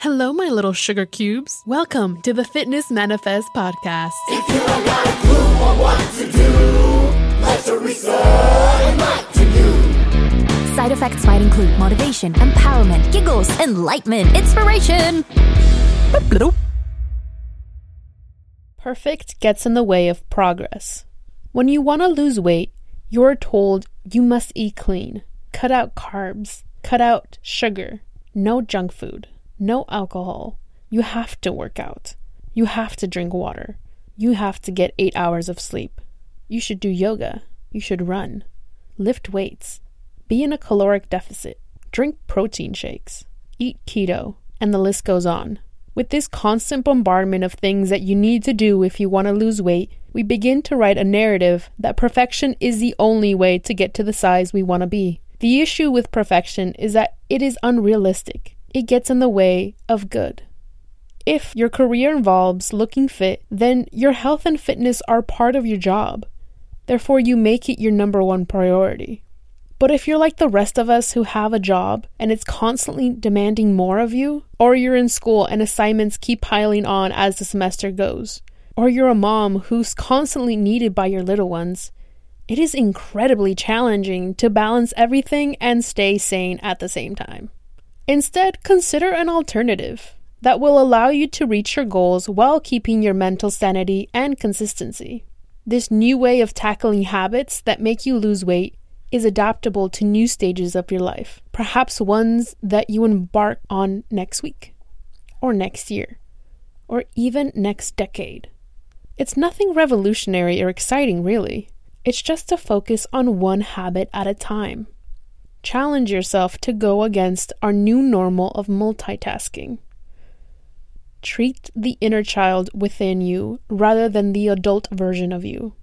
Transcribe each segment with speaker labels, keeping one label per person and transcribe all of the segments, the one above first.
Speaker 1: Hello, my little sugar cubes. Welcome to the Fitness Manifest podcast.
Speaker 2: If you ain't got a clue on what to do, let Teresa enlighten you.
Speaker 3: Side effects might include motivation, empowerment, giggles, enlightenment, inspiration.
Speaker 1: Perfect gets in the way of progress. When you want to lose weight, you're told you must eat clean, cut out carbs, cut out sugar, no junk food, no alcohol. You have to work out. You have to drink water. You have to get eight hours of sleep. You should do yoga. You should run. Lift weights. Be in a caloric deficit. Drink protein shakes. Eat keto. And the list goes on. With this constant bombardment of things that you need to do if you want to lose weight, we begin to write a narrative that perfection is the only way to get to the size we want to be. The issue with perfection is that it is unrealistic. It gets in the way of good. If your career involves looking fit, then your health and fitness are part of your job. Therefore, you make it your number one priority. But if you're like the rest of us who have a job and it's constantly demanding more of you, or you're in school and assignments keep piling on as the semester goes, or you're a mom who's constantly needed by your little ones, it is incredibly challenging to balance everything and stay sane at the same time. Instead, consider an alternative that will allow you to reach your goals while keeping your mental sanity and consistency. This new way of tackling habits that make you lose weight is adaptable to new stages of your life, perhaps ones that you embark on next week, or next year, or even next decade. It's nothing revolutionary or exciting, really. It's just to focus on one habit at a time. Challenge yourself to go against our new normal of multitasking. Treat the inner child within you rather than the adult version of you.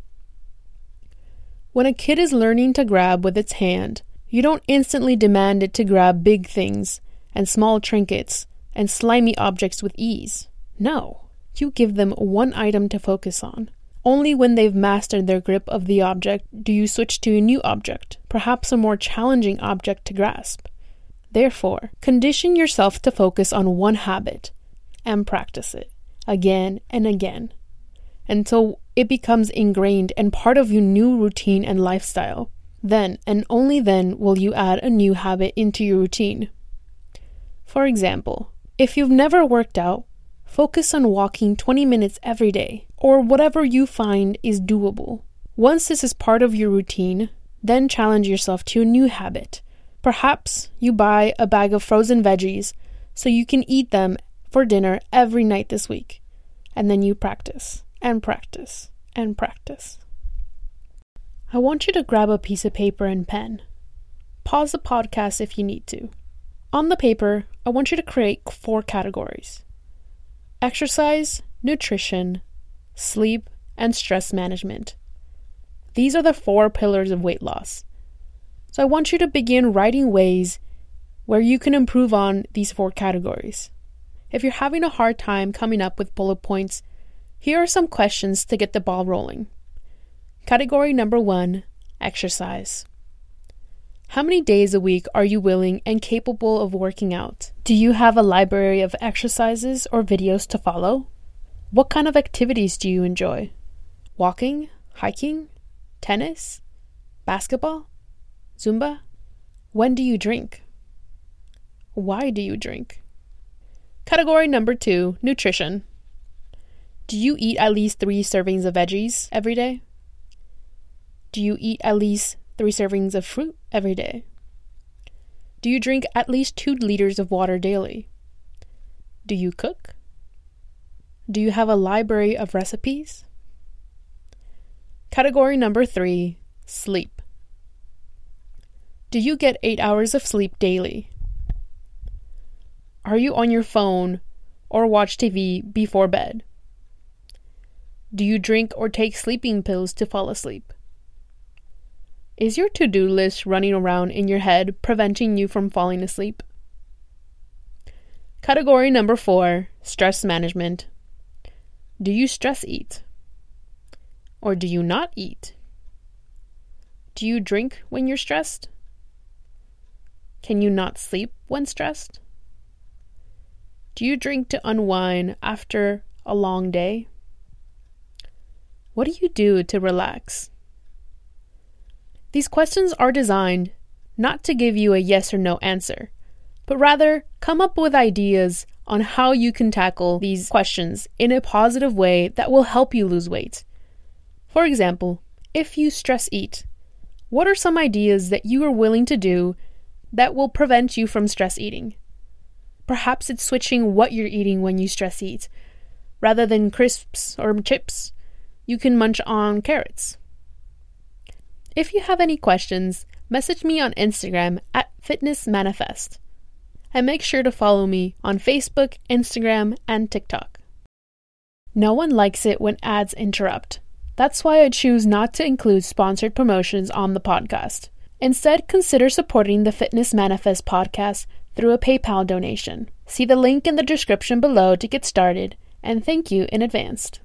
Speaker 1: When a kid is learning to grab with its hand, you don't instantly demand it to grab big things and small trinkets and slimy objects with ease. No, you give them one item to focus on. Only when they've mastered their grip of the object do you switch to a new object, perhaps a more challenging object to grasp. Therefore, condition yourself to focus on one habit and practice it again and again until it becomes ingrained and part of your new routine and lifestyle. Then and only then will you add a new habit into your routine. For example, if you've never worked out, focus on walking 20 minutes every day, or whatever you find is doable. Once this is part of your routine, then challenge yourself to a new habit. Perhaps you buy a bag of frozen veggies so you can eat them for dinner every night this week, and then you practice and practice and practice. I want you to grab a piece of paper and pen. Pause the podcast if you need to. On the paper, I want you to create four categories exercise, nutrition, sleep, and stress management. These are the four pillars of weight loss. So I want you to begin writing ways where you can improve on these four categories. If you're having a hard time coming up with bullet points, here are some questions to get the ball rolling. Category number one exercise. How many days a week are you willing and capable of working out? Do you have a library of exercises or videos to follow? What kind of activities do you enjoy? Walking, hiking, tennis, basketball, Zumba? When do you drink? Why do you drink? Category number two nutrition. Do you eat at least three servings of veggies every day? Do you eat at least three servings of fruit every day? Do you drink at least two liters of water daily? Do you cook? Do you have a library of recipes? Category number three sleep. Do you get eight hours of sleep daily? Are you on your phone or watch TV before bed? Do you drink or take sleeping pills to fall asleep? Is your to do list running around in your head, preventing you from falling asleep? Category number four stress management. Do you stress eat? Or do you not eat? Do you drink when you're stressed? Can you not sleep when stressed? Do you drink to unwind after a long day? What do you do to relax? These questions are designed not to give you a yes or no answer, but rather come up with ideas on how you can tackle these questions in a positive way that will help you lose weight. For example, if you stress eat, what are some ideas that you are willing to do that will prevent you from stress eating? Perhaps it's switching what you're eating when you stress eat. Rather than crisps or chips, you can munch on carrots. If you have any questions, message me on Instagram at Fitness Manifest. And make sure to follow me on Facebook, Instagram, and TikTok. No one likes it when ads interrupt. That's why I choose not to include sponsored promotions on the podcast. Instead, consider supporting the Fitness Manifest podcast through a PayPal donation. See the link in the description below to get started, and thank you in advance.